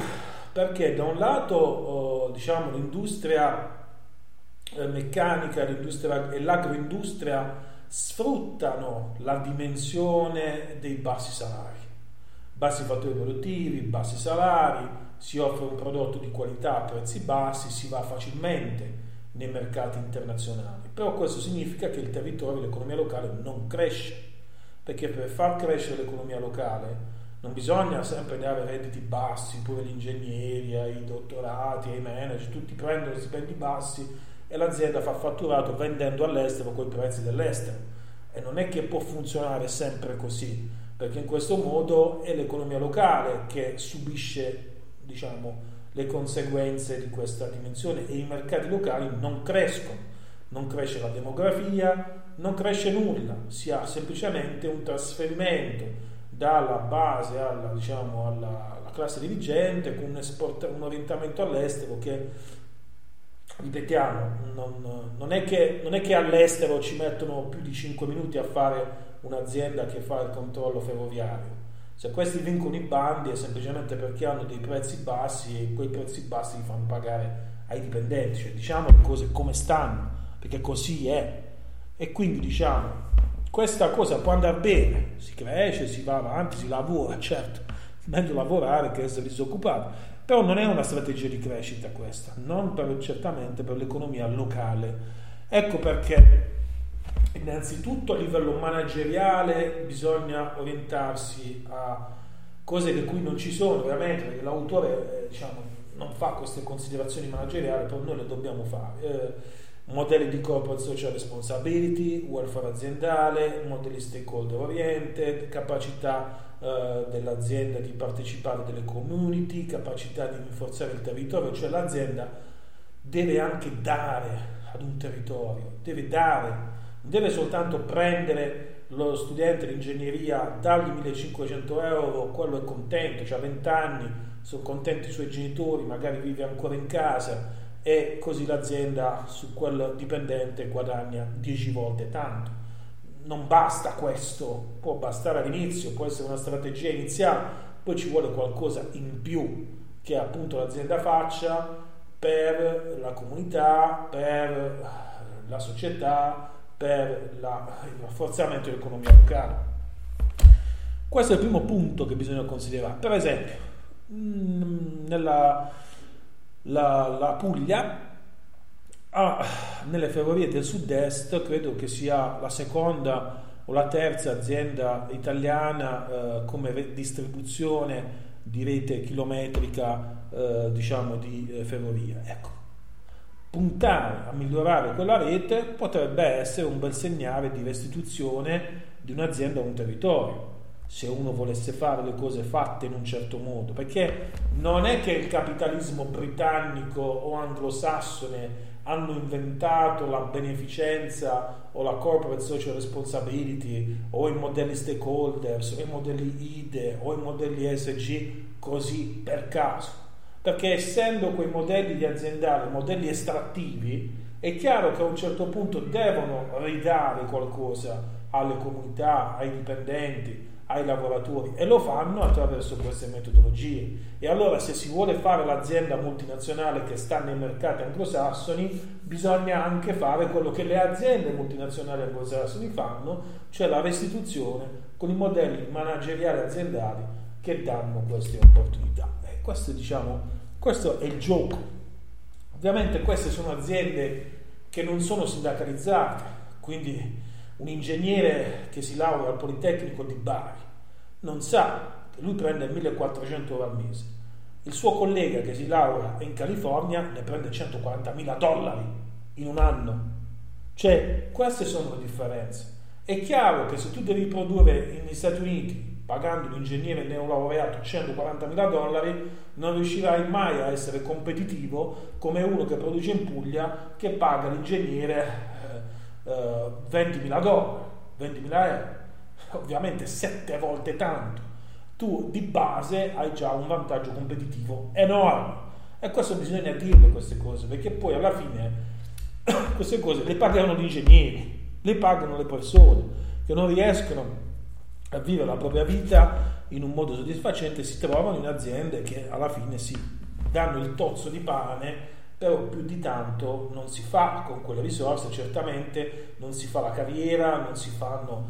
perché da un lato, oh, diciamo, l'industria eh, meccanica l'industria, e l'agroindustria sfruttano la dimensione dei bassi salari bassi fattori produttivi, bassi salari, si offre un prodotto di qualità a prezzi bassi, si va facilmente nei mercati internazionali. Però questo significa che il territorio, l'economia locale non cresce, perché per far crescere l'economia locale non bisogna sempre dare redditi bassi, pure gli ingegneri, ai dottorati, ai manager, tutti prendono stipendi bassi e l'azienda fa fatturato vendendo all'estero con i prezzi dell'estero. E non è che può funzionare sempre così, perché in questo modo è l'economia locale che subisce, diciamo, le conseguenze di questa dimensione e i mercati locali non crescono, non cresce la demografia, non cresce nulla, si ha semplicemente un trasferimento dalla base alla, diciamo, alla, alla classe dirigente con un, esport, un, orientamento all'estero che, ripetiamo, non, non, è che, non è che all'estero ci mettono più di 5 minuti a fare un'azienda che fa il controllo ferroviario. Se questi vincono i bandi è semplicemente perché hanno dei prezzi bassi e quei prezzi bassi li fanno pagare ai dipendenti, cioè diciamo le cose come stanno, perché così è. E quindi diciamo, questa cosa può andare bene, si cresce, si va avanti, si lavora, <laughs> certo, meglio lavorare che essere disoccupati, però non è una strategia di crescita questa, non per, certamente per l'economia locale. Ecco perché innanzitutto a livello manageriale bisogna orientarsi a cose che qui non ci sono veramente, perché l'autore eh, diciamo, non fa queste considerazioni manageriali, però noi le dobbiamo fare. Eh, modelli di corporate social responsibility, welfare aziendale, modelli stakeholder oriented, capacità eh, dell'azienda di partecipare delle community, capacità di rinforzare il territorio, cioè l'azienda deve anche dare ad un territorio, deve dare, deve soltanto prendere lo studente di ingegneria, dargli 1500 euro, quello è contento, ha 20 anni, sono contenti i suoi genitori, magari vive ancora in casa, e così l'azienda su quel dipendente guadagna 10 volte tanto. Non basta questo, può bastare all'inizio, può essere una strategia iniziale, poi ci vuole qualcosa in più che appunto l'azienda faccia per la comunità, per la società, per la, il rafforzamento dell'economia locale. Questo è il primo punto che bisogna considerare. Per esempio, mm, nella la, la Puglia ha nelle ferrovie del sud-est, credo che sia la seconda o la terza azienda italiana eh, come distribuzione di rete chilometrica eh, diciamo di eh, ferrovia. Ecco, puntare a migliorare quella rete potrebbe essere un bel segnale di restituzione di un'azienda a un territorio se uno volesse fare le cose fatte in un certo modo, perché non è che il capitalismo britannico o anglosassone hanno inventato la beneficenza o la corporate social responsibility o i modelli stakeholders o i modelli IDE o i modelli ESG così per caso. Perché essendo quei modelli di aziendali modelli estrattivi, è chiaro che a un certo punto devono ridare qualcosa alle comunità, ai dipendenti, ai lavoratori e lo fanno attraverso queste metodologie. E allora se si vuole fare l'azienda multinazionale che sta nei mercati anglosassoni, bisogna anche fare quello che le aziende multinazionali anglosassoni fanno, cioè la restituzione con i modelli manageriali aziendali che danno queste opportunità. Questo, diciamo, questo è il gioco. Ovviamente queste sono aziende che non sono sindacalizzate, quindi un ingegnere che si laurea al Politecnico di Bari non sa che lui prende 1400 euro al mese, il suo collega che si laurea in California ne prende 140.000 dollari in un anno. Cioè, queste sono le differenze. È chiaro che se tu devi produrre negli Stati Uniti pagando un ingegnere neolaureato 140.000 dollari, non riuscirai mai a essere competitivo come uno che produce in Puglia che paga l'ingegnere eh, 20.000 dollari, 20.000 euro, <laughs> ovviamente 7 volte tanto. Tu di base hai già un vantaggio competitivo enorme. E questo bisogna dirle queste cose, perché poi alla fine <coughs> queste cose le pagano gli ingegneri, le pagano le persone che non riescono a vivere la propria vita in un modo soddisfacente, si trovano in aziende che alla fine si danno il tozzo di pane però più di tanto non si fa con quelle risorse, certamente non si fa la carriera, non si fanno,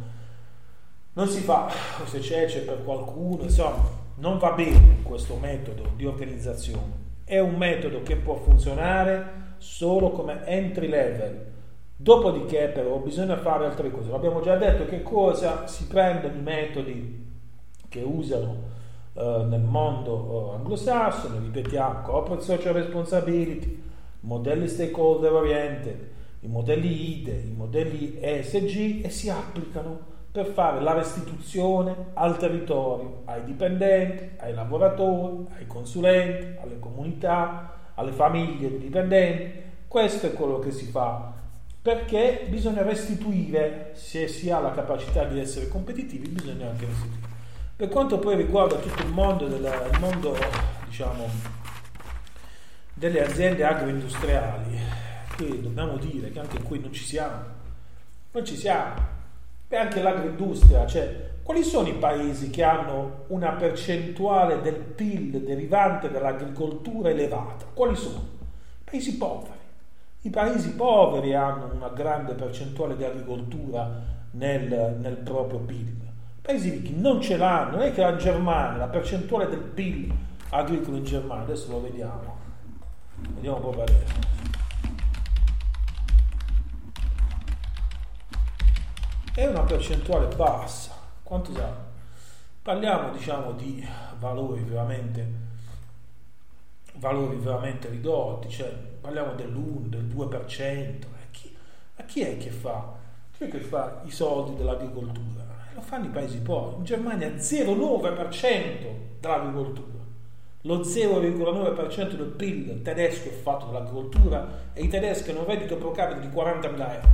non si fa se c'è, c'è per qualcuno, insomma, non va bene questo metodo di organizzazione. È un metodo che può funzionare solo come entry level Dopodiché però bisogna fare altre cose. L'abbiamo già detto che cosa si prendono i metodi che usano eh, nel mondo eh, anglosassone, ripetiamo, corporate social responsibility, modelli stakeholder oriented, i modelli IDE, i modelli ESG e si applicano per fare la restituzione al territorio, ai dipendenti, ai lavoratori, ai consulenti, alle comunità, alle famiglie dei dipendenti. Questo è quello che si fa perché bisogna restituire, se si ha la capacità di essere competitivi, bisogna anche restituire. Per quanto poi riguarda tutto il mondo, della, il mondo diciamo, delle aziende agroindustriali, qui dobbiamo dire che anche qui non ci siamo, non ci siamo, e anche l'agroindustria, cioè quali sono i paesi che hanno una percentuale del PIL derivante dall'agricoltura elevata? Quali sono? Paesi poveri. I paesi poveri hanno una grande percentuale di agricoltura nel, nel proprio PIL. I paesi ricchi non ce l'hanno, non è che la Germania, la percentuale del PIL agricolo in Germania, adesso lo vediamo, vediamo po' parere. È una percentuale bassa, quanto sa? Parliamo diciamo di valori veramente valori veramente ridotti, cioè parliamo dell'1, del 2%, a chi, a chi è che fa? Chi è che fa i soldi dell'agricoltura? Lo fanno i paesi poveri. In Germania 0,9% dell'agricoltura. Lo 0,9% del PIL tedesco è fatto dall'agricoltura e i tedeschi hanno un reddito pro capite di 40.000 euro,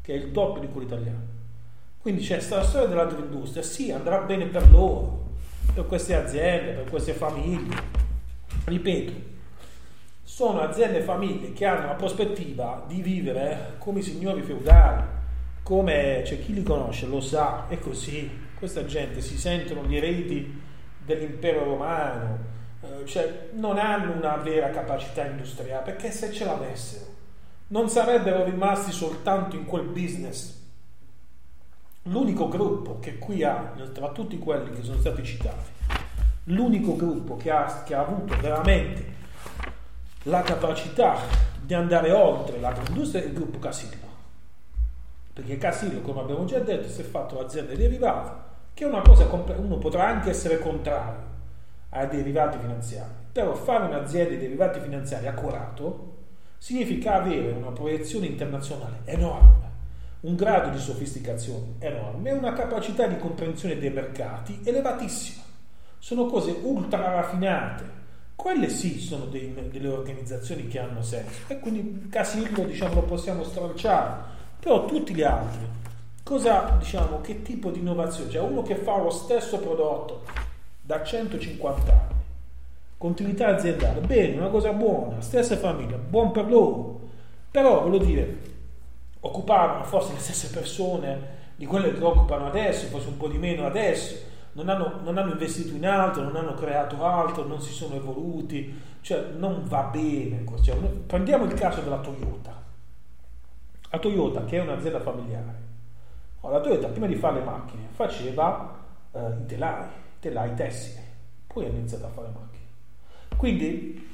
che è il doppio di quello italiano. Quindi c'è questa storia dell'agroindustria, sì, andrà bene per loro, per queste aziende, per queste famiglie, ripeto, sono aziende e famiglie che hanno la prospettiva di vivere come i signori feudali, come c'è chi li conosce, lo sa, è così. Questa gente si sentono gli eredi dell'impero romano, eh, cioè non hanno una vera capacità industriale, perché se ce l'avessero non sarebbero rimasti soltanto in quel business. L'unico gruppo che qui ha, tra tutti quelli che sono stati citati, l'unico gruppo che ha, che ha avuto veramente la capacità di andare oltre l'agroindustria è il gruppo Casillo. Perché Casillo, come abbiamo già detto, si è fatto l'azienda derivata, che è una cosa, uno potrà anche essere contrario ai derivati finanziari, però fare un'azienda di derivati finanziari accurato significa avere una proiezione internazionale enorme, un grado di sofisticazione enorme e una capacità di comprensione dei mercati elevatissima sono cose ultra raffinate. Quelle sì sono dei, delle organizzazioni che hanno senso. E quindi Casillo diciamo lo possiamo stralciare, però tutti gli altri, cosa diciamo, che tipo di innovazione? Cioè uno che fa lo stesso prodotto da 150 anni, continuità aziendale, bene, una cosa buona, stessa famiglia, buon per loro, però voglio dire, occupavano forse le stesse persone di quelle che occupano adesso, forse un po' di meno adesso, non hanno, non hanno, investito in altro, non hanno creato altro, non si sono evoluti, cioè non va bene. Cioè, prendiamo il caso della Toyota. La Toyota, che è un'azienda familiare, la Toyota prima di fare le macchine faceva eh, i telai, i telai tessili, poi ha iniziato a fare macchine. Quindi,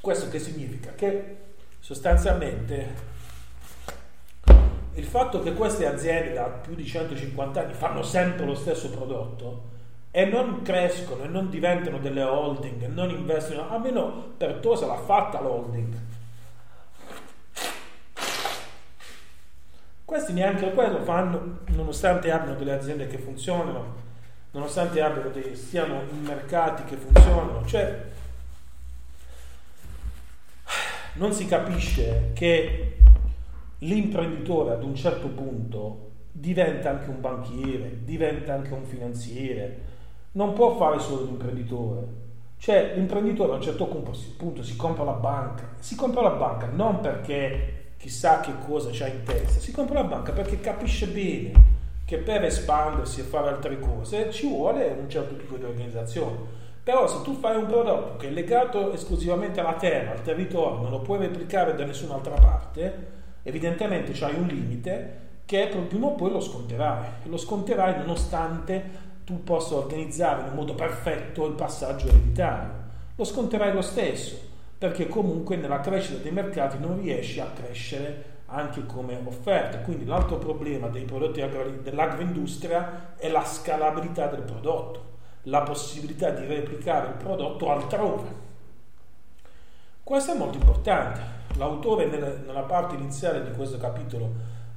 questo che significa? Che sostanzialmente il fatto che queste aziende da più di 150 anni fanno sempre lo stesso prodotto e non crescono e non diventano delle holding e non investono, almeno per Tosa l'ha fatta l'holding. Questi neanche quello fanno, nonostante abbiano delle aziende che funzionano, nonostante abbiano dei, stiano in mercati che funzionano, cioè non si capisce che l'imprenditore ad un certo punto diventa anche un banchiere, diventa anche un finanziere, non può fare solo l'imprenditore. Cioè l'imprenditore a un certo punto si compra la banca, si compra la banca non perché chissà che cosa c'ha in testa, si compra la banca perché capisce bene che per espandersi e fare altre cose ci vuole un certo tipo di organizzazione. Però se tu fai un prodotto che è legato esclusivamente alla terra, al territorio, non lo puoi replicare da nessun'altra parte, evidentemente c'hai un limite che prima o poi lo sconterai e lo sconterai nonostante tu possa organizzare in un modo perfetto il passaggio ereditario lo sconterai lo stesso perché comunque nella crescita dei mercati non riesci a crescere anche come offerta. Quindi l'altro problema dei prodotti dell'agroindustria è la scalabilità del prodotto, la possibilità di replicare il prodotto altrove. Questo è molto importante. L'autore nella parte iniziale di questo capitolo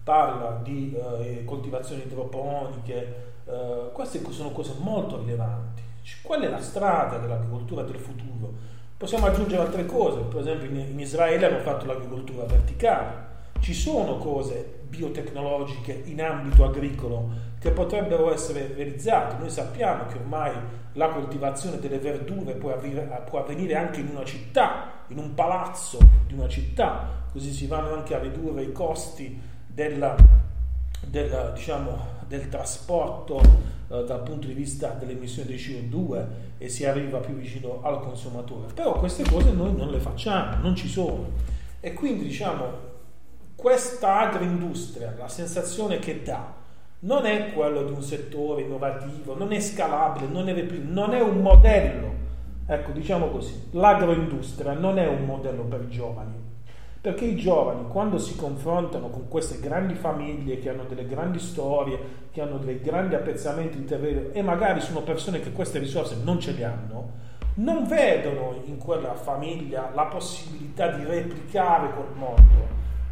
parla di eh, coltivazioni idroponiche, eh, queste sono cose molto rilevanti. Qual è la strada dell'agricoltura del futuro? Possiamo aggiungere altre cose, per esempio in, in Israele hanno fatto l'agricoltura verticale, ci sono cose biotecnologiche in ambito agricolo che potrebbero essere realizzate. Noi sappiamo che ormai la coltivazione delle verdure può avvenire anche in una città, in un palazzo di una città, così si vanno anche a ridurre i costi della, della, diciamo, del trasporto eh, dal punto di vista delle emissioni di CO2 e si arriva più vicino al consumatore. Però queste cose noi non le facciamo, non ci sono. E quindi diciamo, questa agroindustria, la sensazione che dà, non è quello di un settore innovativo, non è scalabile, non è, non è un modello. Ecco, diciamo così, l'agroindustria non è un modello per i giovani, perché i giovani quando si confrontano con queste grandi famiglie che hanno delle grandi storie, che hanno dei grandi appezzamenti di terreno e magari sono persone che queste risorse non ce le hanno, non vedono in quella famiglia la possibilità di replicare quel mondo,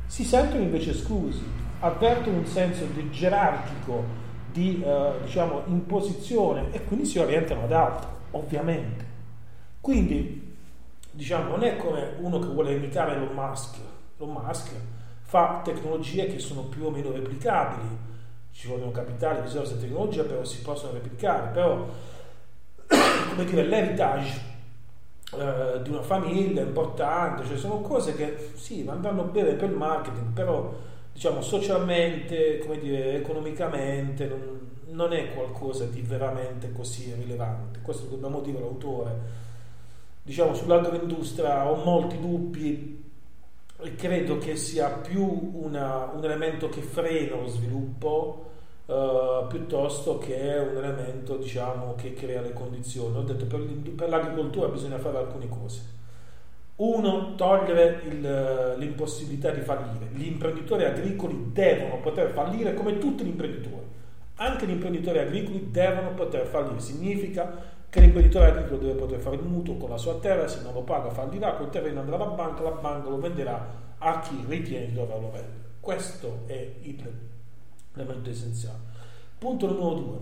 si sentono invece esclusi, avvertono un senso di gerarchico, di eh, diciamo, imposizione e quindi si orientano ad altro, ovviamente. Quindi diciamo, non è come uno che vuole imitare Elon Musk. Elon Musk fa tecnologie che sono più o meno replicabili, ci vogliono capitali, risorse e tecnologia, però si possono replicare, però <coughs> come dire, l'heritage eh, di una famiglia importante, cioè sono cose che sì, andranno bene per il marketing, però diciamo socialmente, come dire, economicamente non, non è qualcosa di veramente così rilevante. Questo dobbiamo dire l'autore diciamo, sull'agroindustria ho molti dubbi e credo che sia più una, un elemento che frena lo sviluppo uh, piuttosto che un elemento diciamo, che crea le condizioni. Ho detto per, per l'agricoltura bisogna fare alcune cose. Uno, togliere il, l'impossibilità di fallire. Gli imprenditori agricoli devono poter fallire come tutti gli imprenditori. Anche gli imprenditori agricoli devono poter fallire. Significa che l'imprenditore agricolo deve poter fare il mutuo con la sua terra, se non lo paga fallirà, quel terreno andrà alla banca, la banca lo venderà a chi ritiene di doverlo vendere. Questo è l'elemento essenziale. Punto numero due.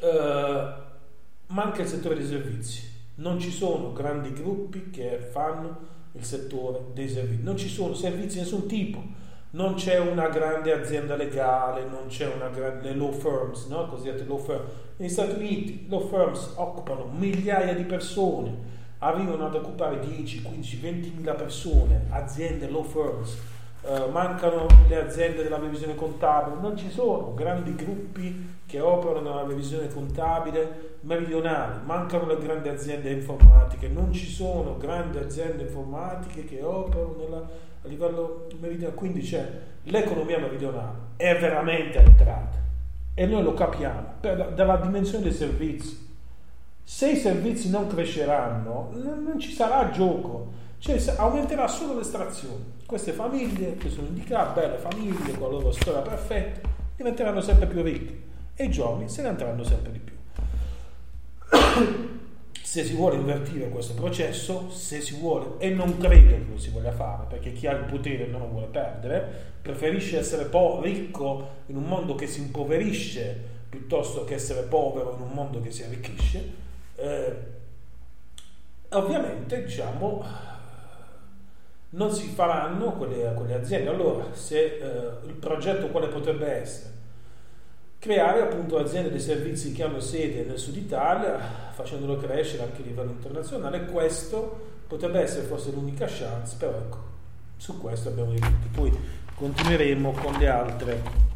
uh, <coughs> manca il settore dei servizi. Non ci sono grandi gruppi che fanno il settore dei servizi. Non ci sono servizi di nessun tipo non c'è una grande azienda legale, non c'è una grande law firms, no? cosiddette law firms. Negli Stati Uniti law firms occupano migliaia di persone, arrivano ad occupare 10, 15, 20 mila persone, aziende law firms. Uh, mancano le aziende della revisione contabile, non ci sono grandi gruppi che operano nella revisione contabile meridionale, mancano le grandi aziende informatiche, non ci sono grandi aziende informatiche che operano nella a livello meridionale, quindi c'è l'economia meridionale. È veramente entrata e noi lo capiamo. Per, dalla dimensione dei servizi. Se i servizi non cresceranno, non, non ci sarà gioco, cioè aumenterà solo l'estrazione. Queste famiglie che sono indicate, belle famiglie con la loro storia perfetta, diventeranno sempre più ricche e i giovani se ne andranno sempre di più <coughs> se si vuole invertire questo processo, se si vuole, e non credo che lo si voglia fare, perché chi ha il potere non lo vuole perdere, preferisce essere po- ricco in un mondo che si impoverisce piuttosto che essere povero in un mondo che si arricchisce, eh, ovviamente diciamo non si faranno quelle, quelle aziende. Allora, se eh, il progetto quale potrebbe essere? Creare appunto aziende dei servizi che hanno sede nel sud Italia, facendolo crescere anche a livello internazionale. Questo potrebbe essere forse l'unica chance, però ecco, su questo abbiamo dei dubbi. Poi continueremo con le altre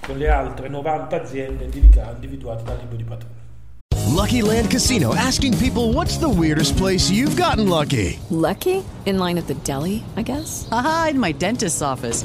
con le altre 90 aziende individuate dal libro di patrono. Lucky Land Casino asking people what's the weirdest place you've gotten lucky? Lucky? In line at the deli, I guess. Aha, in my dentist's office.